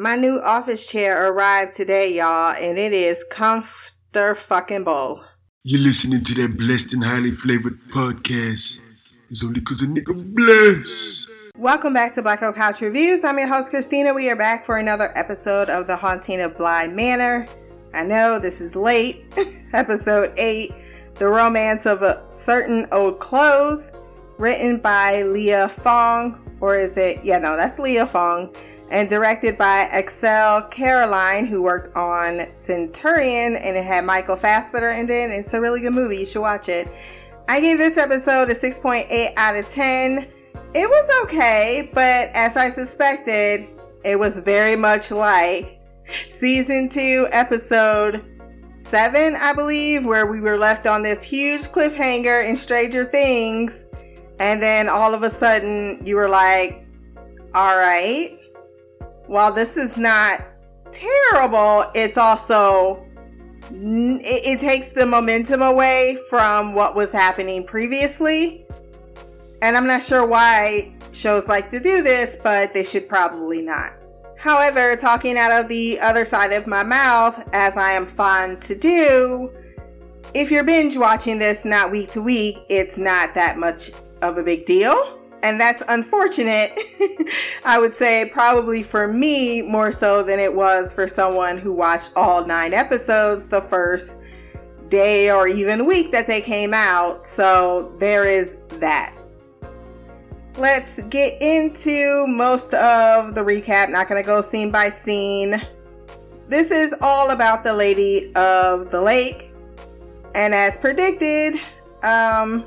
My new office chair arrived today, y'all, and it is comfortable fucking bull. You're listening to that blessed and highly flavored podcast. It's only cause a nigga blessed. Welcome back to Black Girl Couch Reviews. I'm your host, Christina. We are back for another episode of The Haunting of Bly Manor. I know this is late, episode 8, The Romance of a Certain Old Clothes, written by Leah Fong, or is it? Yeah, no, that's Leah Fong, and directed by Axelle Carolyn, who worked on Centurion, and it had Michael Fassbender in it. It's a really good movie. You should watch it. I gave this episode a 6.8 out of 10. It was okay, but as I suspected, it was very much like season two, episode seven, I believe, where we were left on this huge cliffhanger in Stranger Things. And then all of a sudden, you were like, all right, while this is not terrible, it's also, it, it takes the momentum away from what was happening previously. And I'm not sure why shows like to do this, but they should probably not. However, talking out of the other side of my mouth, as I am fond to do, if you're binge watching this not week to week, it's not that much of a big deal. And that's unfortunate. I would say probably for me more so than it was for someone who watched all nine episodes the first day or even week that they came out. So there is that let's get into most of the recap. Not going to go scene by scene. This is all about the Lady of the Lake. And as predicted, um,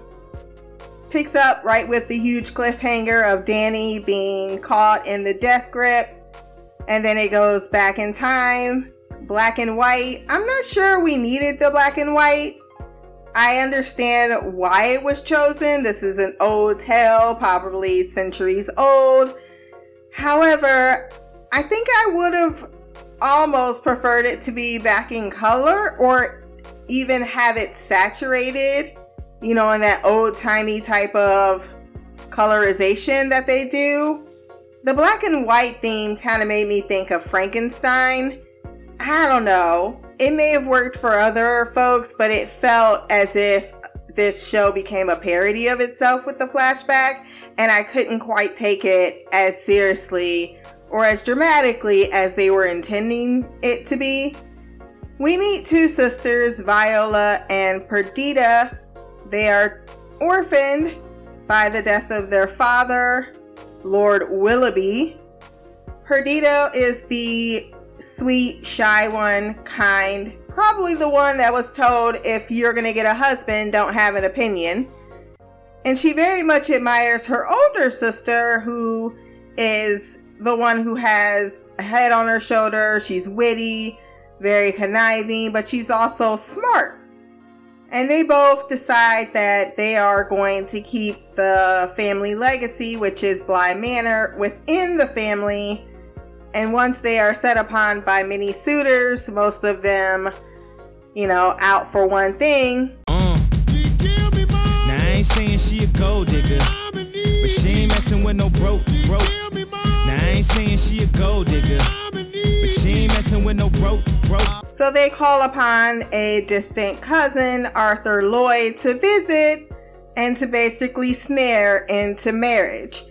picks up right with the huge cliffhanger of Danny being caught in the death grip. And then it goes back in time, black and white. I'm not sure we needed the black and white. I understand why it was chosen. This is an old tale, probably centuries old. However, I think I would have almost preferred it to be back in color or even have it saturated, you know, in that old timey type of colorization that they do. The black and white theme kind of made me think of Frankenstein. I don't know it may have worked for other folks, but it felt as if this show became a parody of itself with the flashback, and I couldn't quite take it as seriously or as dramatically as they were intending it to be. We meet two sisters, Viola and Perdita. They are orphaned by the death of their father, Lord Willoughby. Perdita is the sweet, shy one, kind. Probably the one that was told if you're going to get a husband, don't have an opinion. And she very much admires her older sister, who is the one who has a head on her shoulder. She's witty, very conniving, but she's also smart. And they both decide that they are going to keep the family legacy, which is Bly Manor, within the family and once they are set upon by many suitors, most of them, you know, out for one thing. Uh. Now I ain't saying she a gold digger, but she ain't messing with no broke, broke. Now I ain't saying she a gold digger, messing with no broke, broke. So they call upon a distant cousin, Arthur Lloyd, to visit and to basically snare into marriage.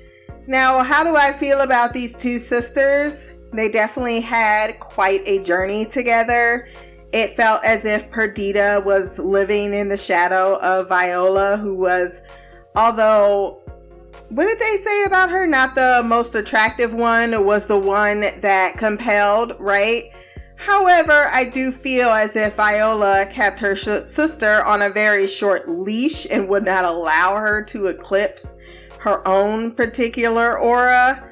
Now, how do I feel about these two sisters? They definitely had quite a journey together. It felt as if Perdita was living in the shadow of Viola, who was, although, what did they say about her? Not the most attractive one, was the one that compelled, right? However, I do feel as if Viola kept her sh- sister on a very short leash and would not allow her to eclipse her own particular aura.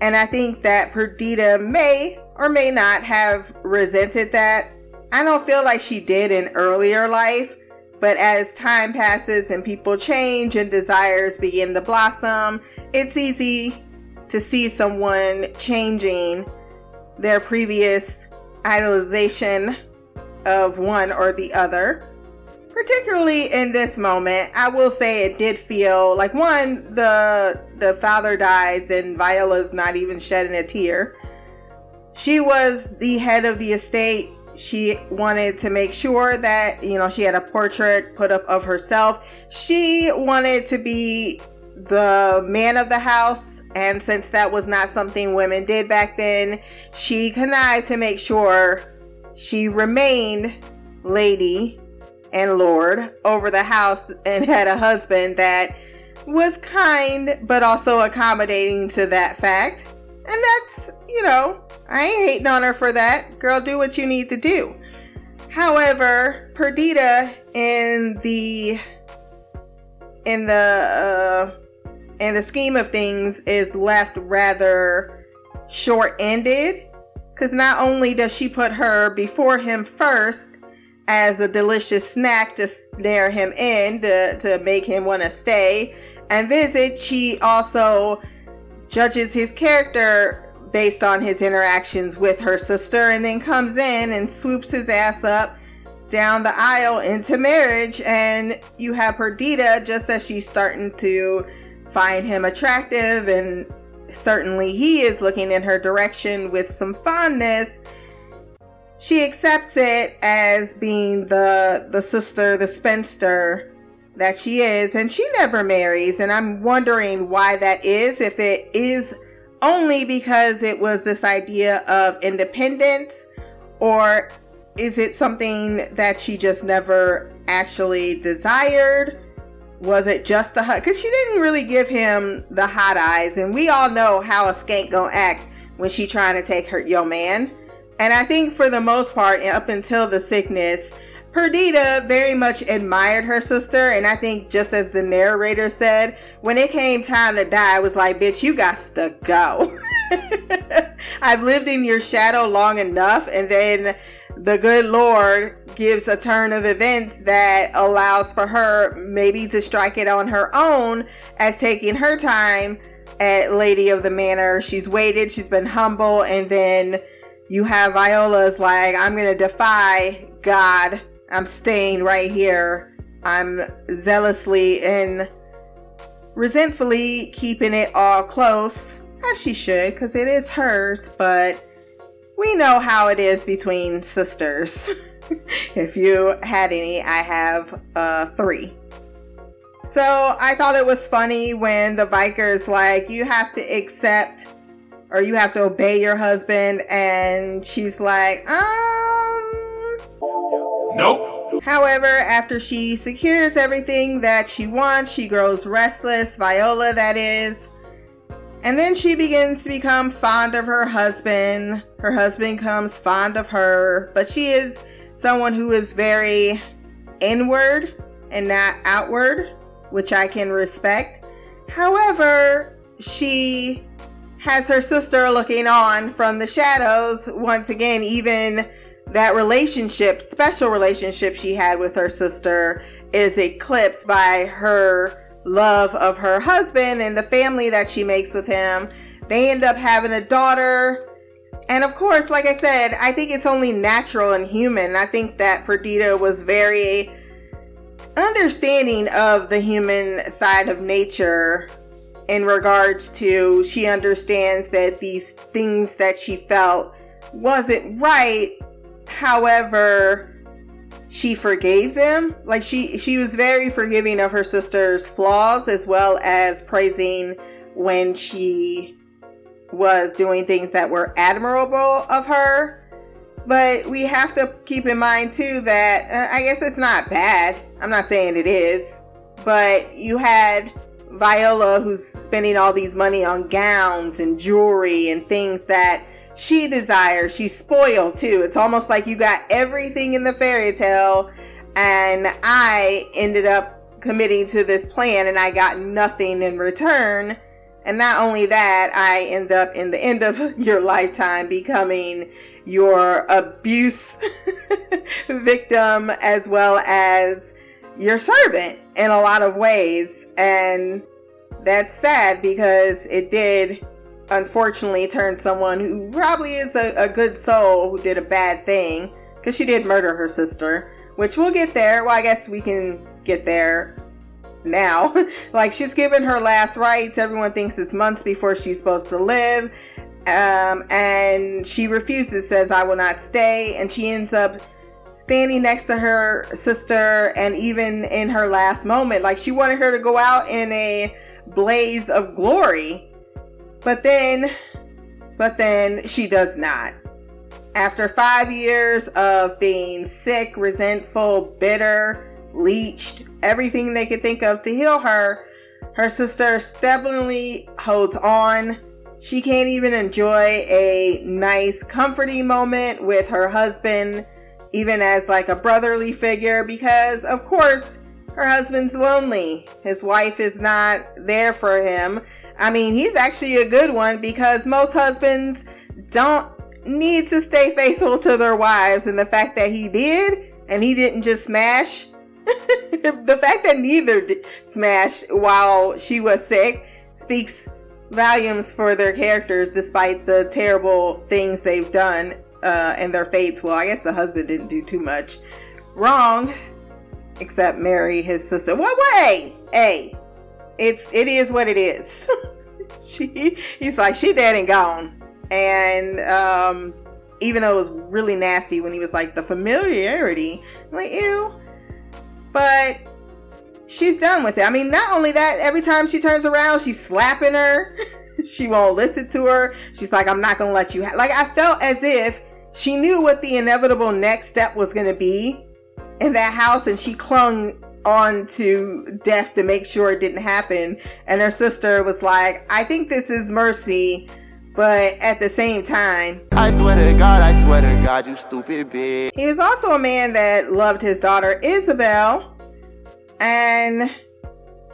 And I think that Perdita may or may not have resented that. I don't feel like she did in earlier life, but as time passes and people change and desires begin to blossom, it's easy to see someone changing their previous idolization of one or the other particularly in this moment, I will say it did feel like one, the the father dies and Viola's not even shedding a tear. she was the head of the estate. She wanted to make sure that, you know, she had a portrait put up of herself. She wanted to be the man of the house. And since that was not something women did back then, she connived to make sure she remained lady and lord over the house and had a husband that was kind but also accommodating to that fact. And that's, you know, I ain't hating on her for that. Girl, do what you need to do. However, Perdita in the in the uh, in the scheme of things is left rather short-ended because not only does she put her before him first as a delicious snack to snare him in to, to make him want to stay and visit, she also judges his character based on his interactions with her sister and then comes in and swoops his ass up down the aisle into marriage. And you have Perdita just as she's starting to find him attractive and certainly he is looking in her direction with some fondness she accepts it as being the the sister the spinster that she is and she never marries and i'm wondering why that is if it is only because it was this idea of independence or is it something that she just never actually desired? Was it just the hot because she didn't really give him the hot eyes and we all know how a skank gonna act when she trying to take her yo man. And i think for the most part up until the sickness Perdita very much admired her sister, and I think just as the narrator said, when it came time to die, I was like, bitch, you got to go. I've lived in your shadow long enough, and then the good Lord gives a turn of events that allows for her maybe to strike it on her own as taking her time at Lady of the Manor. She's waited, she's been humble, and then you have Viola's like, I'm gonna defy God I'm staying right here. I'm zealously and resentfully keeping it all close, as she should, because it is hers, but we know how it is between sisters. if you had any, I have uh, three. So I thought it was funny when the Viker's like, you have to accept or you have to obey your husband, and she's like, um, Nope. However, after she secures everything that she wants, she grows restless, Viola that is. And then she begins to become fond of her husband. Her husband comes fond of her, but she is someone who is very inward and not outward, which I can respect. However, she has her sister looking on from the shadows once again, even that relationship, special relationship she had with her sister, is eclipsed by her love of her husband and the family that she makes with him. They end up having a daughter. And of course, like I said, I think it's only natural and human. I think that Perdita was very understanding of the human side of nature in regards to she understands that these things that she felt wasn't right However, she forgave them. Like she she was very forgiving of her sister's flaws as well as praising when she was doing things that were admirable of her. But we have to keep in mind too that uh, I guess it's not bad. I'm not saying it is, but you had Viola who's spending all these money on gowns and jewelry and things that she desires. She's spoiled too. It's almost like you got everything in the fairy tale, and I ended up committing to this plan and I got nothing in return. And not only that, I end up in the end of your lifetime becoming your abuse victim as well as your servant in a lot of ways. And that's sad because it did unfortunately turned someone who probably is a, a good soul who did a bad thing because she did murder her sister, which we'll get there. Well, I guess we can get there now. like she's given her last rites. Everyone thinks it's months before she's supposed to live. Um, and she refuses, says, I will not stay. And she ends up standing next to her sister and even in her last moment like she wanted her to go out in a blaze of glory but then but then she does not after five years of being sick resentful bitter leached, everything they could think of to heal her her sister stubbornly holds on she can't even enjoy a nice comforting moment with her husband even as like a brotherly figure because of course her husband's lonely. His wife is not there for him. I mean, he's actually a good one because most husbands don't need to stay faithful to their wives and the fact that he did and he didn't just smash the fact that neither smashed while she was sick speaks volumes for their characters despite the terrible things they've done uh, and their fates. Well, I guess the husband didn't do too much wrong, except marry his sister. What way? Hey, it's it is what it is. she he's like she dead and gone, and um, even though it was really nasty when he was like the familiarity, I'm like ew, but she's done with it. I mean, not only that, every time she turns around, she's slapping her. she won't listen to her. She's like, I'm not gonna let you. Ha-. Like I felt as if she knew what the inevitable next step was to be in that house and she clung on to death to make sure it didn't happen. And her sister was like, I think this is mercy, but at the same time, I swear to God, I swear to God, you stupid bitch. He was also a man that loved his daughter Isabel, and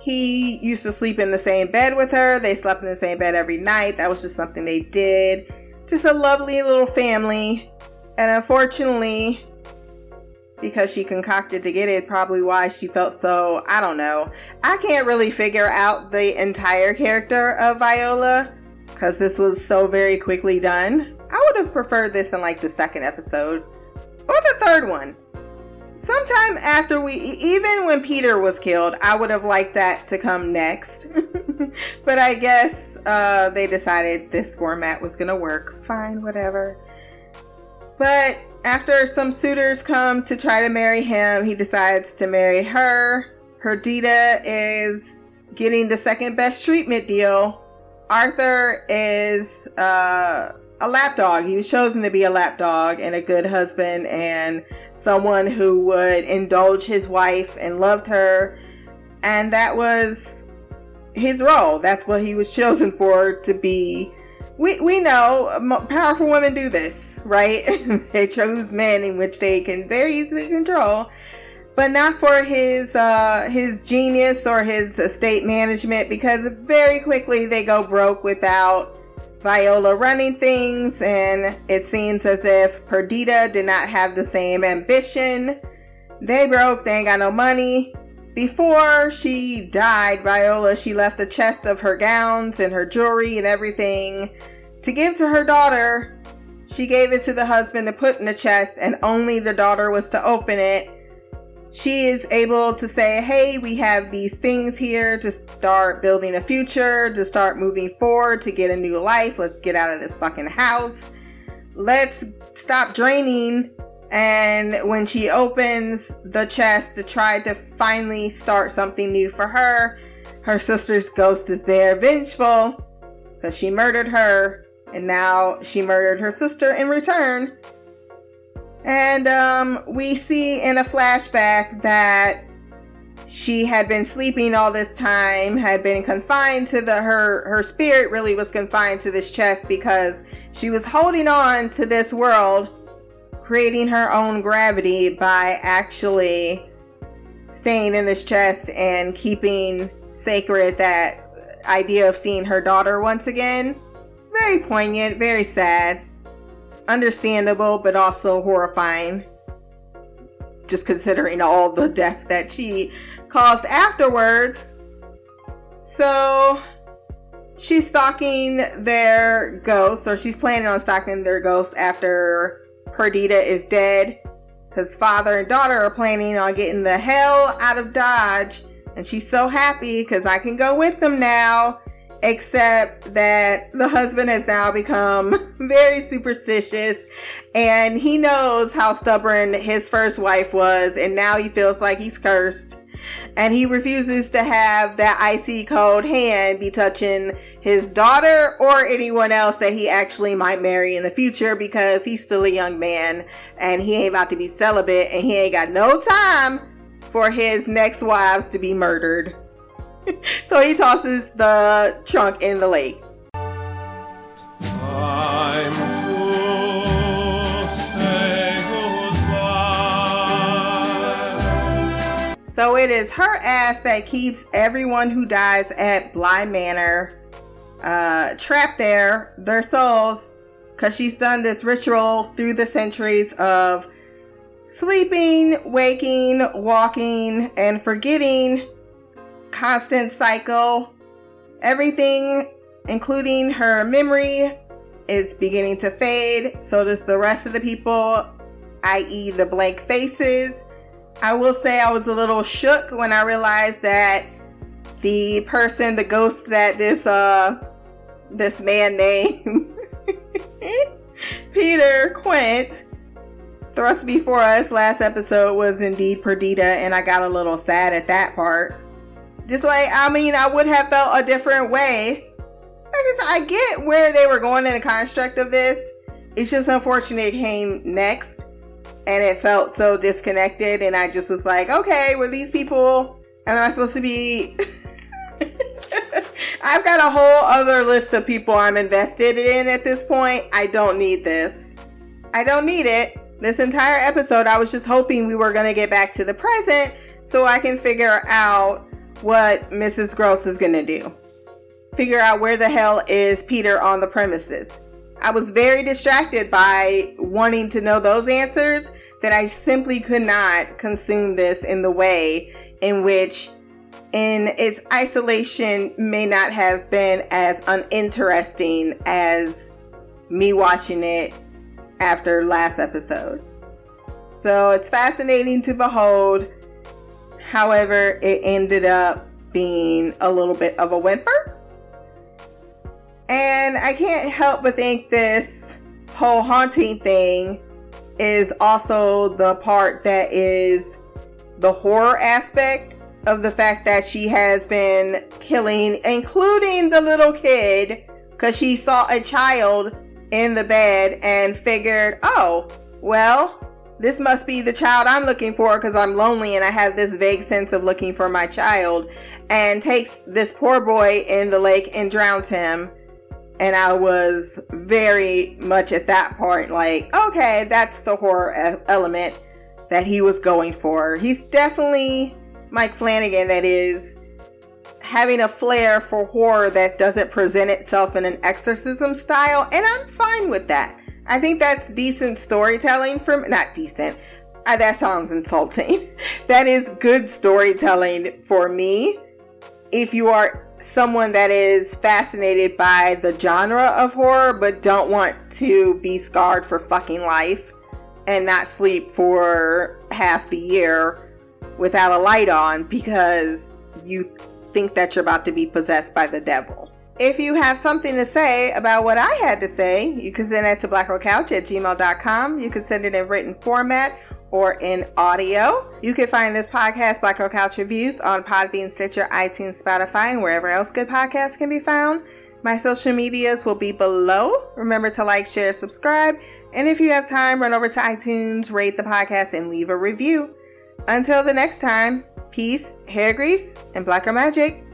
he used to sleep in the same bed with her. They slept in the same bed every night. That was just something they did just a lovely little family. And unfortunately, because she concocted to get it, probably why she felt so, I don't know. I can't really figure out the entire character of Viola because this was so very quickly done. I would have preferred this in like the second episode or the third one. Sometime after we, even when Peter was killed, I would have liked that to come next. but I guess uh, they decided this format was going to work. Fine, whatever. But after some suitors come to try to marry him, he decides to marry her. Perdita is getting the second best treatment deal. Arthur is uh, a lapdog. He was chosen to be a lapdog and a good husband and someone who would indulge his wife and loved her. And that was his role. That's what he was chosen for to be. We, we know powerful women do this, right? they choose men in which they can very easily control, but not for his uh, his genius or his estate management because very quickly they go broke without Viola running things, and it seems as if Perdita did not have the same ambition. They broke, they ain't got no money. Before she died, Viola, she left a chest of her gowns and her jewelry and everything to give to her daughter. She gave it to the husband to put in the chest, and only the daughter was to open it. She is able to say, Hey, we have these things here to start building a future, to start moving forward, to get a new life. Let's get out of this fucking house. Let's stop draining and when she opens the chest to try to finally start something new for her, her sister's ghost is there, vengeful, because she murdered her, and now she murdered her sister in return. And um, we see in a flashback that she had been sleeping all this time, had been confined to the her her spirit really was confined to this chest because she was holding on to this world creating her own gravity by actually staying in this chest and keeping sacred that idea of seeing her daughter once again. Very poignant, very sad, understandable, but also horrifying. Just considering all the death that she caused afterwards. So she's stalking their ghosts, or she's planning on stalking their ghosts after Perdita is dead. His father and daughter are planning on getting the hell out of Dodge. And she's so happy because I can go with them now. except that the husband has now become very superstitious and he knows how stubborn his first wife was and now he feels like he's cursed and he refuses to have that icy cold hand be touching his daughter or anyone else that he actually might marry in the future because he's still a young man and he ain't about to be celibate and he ain't got no time for his next wives to be murdered. so he tosses the trunk in the lake. So it is her ass that keeps everyone who dies at Bly Manor uh, trapped there, their souls, because she's done this ritual through the centuries of sleeping, waking, walking, and forgetting constant cycle. Everything, including her memory, is beginning to fade. So does the rest of the people, i.e., the blank faces. I will say I was a little shook when I realized that the person, the ghost that this uh this man named Peter Quint thrust before us last episode was indeed Perdita, and I got a little sad at that part. Just like, I mean, I would have felt a different way. I guess I get where they were going in the construct of this. It's just unfortunate it came next and it felt so disconnected. And I just was like, okay, were these people, am I supposed to be. I've got a whole other list of people I'm invested in at this point. I don't need this. I don't need it. This entire episode, I was just hoping we were going to get back to the present so I can figure out what Mrs. Grose is going to do. Figure out where the hell is Peter on the premises. I was very distracted by wanting to know those answers that I simply could not consume this in the way in which in its isolation may not have been as uninteresting as me watching it after last episode. So it's fascinating to behold However, it ended up being a little bit of a whimper. And I can't help but think this whole haunting thing is also the part that is the horror aspect of the fact that she has been killing, including the little kid, because she saw a child in the bed and figured, oh, well, this must be the child I'm looking for because I'm lonely and I have this vague sense of looking for my child. And takes this poor boy in the lake and drowns him. And I was very much at that point like, okay, that's the horror element that he was going for. He's definitely Mike Flanagan, that is having a flair for horror that doesn't present itself in an exorcism style. And I'm fine with that. I think that's decent storytelling from not decent. Uh, that sounds insulting. that is good storytelling for me. If you are someone that is fascinated by the genre of horror but don't want to be scarred for fucking life and not sleep for half the year without a light on because you think that you're about to be possessed by the devil. If you have something to say about what I had to say, you can send it to blackgirlcouch at gmail.com. You can send it in written format or in audio. You can find this podcast, Black Girl Couch Reviews, on Podbean, Stitcher, iTunes, Spotify, and wherever else good podcasts can be found. My social medias will be below. Remember to like, share, subscribe, and if you have time, run over to iTunes, rate the podcast, and leave a review. Until the next time, peace, hair grease, and blacker magic.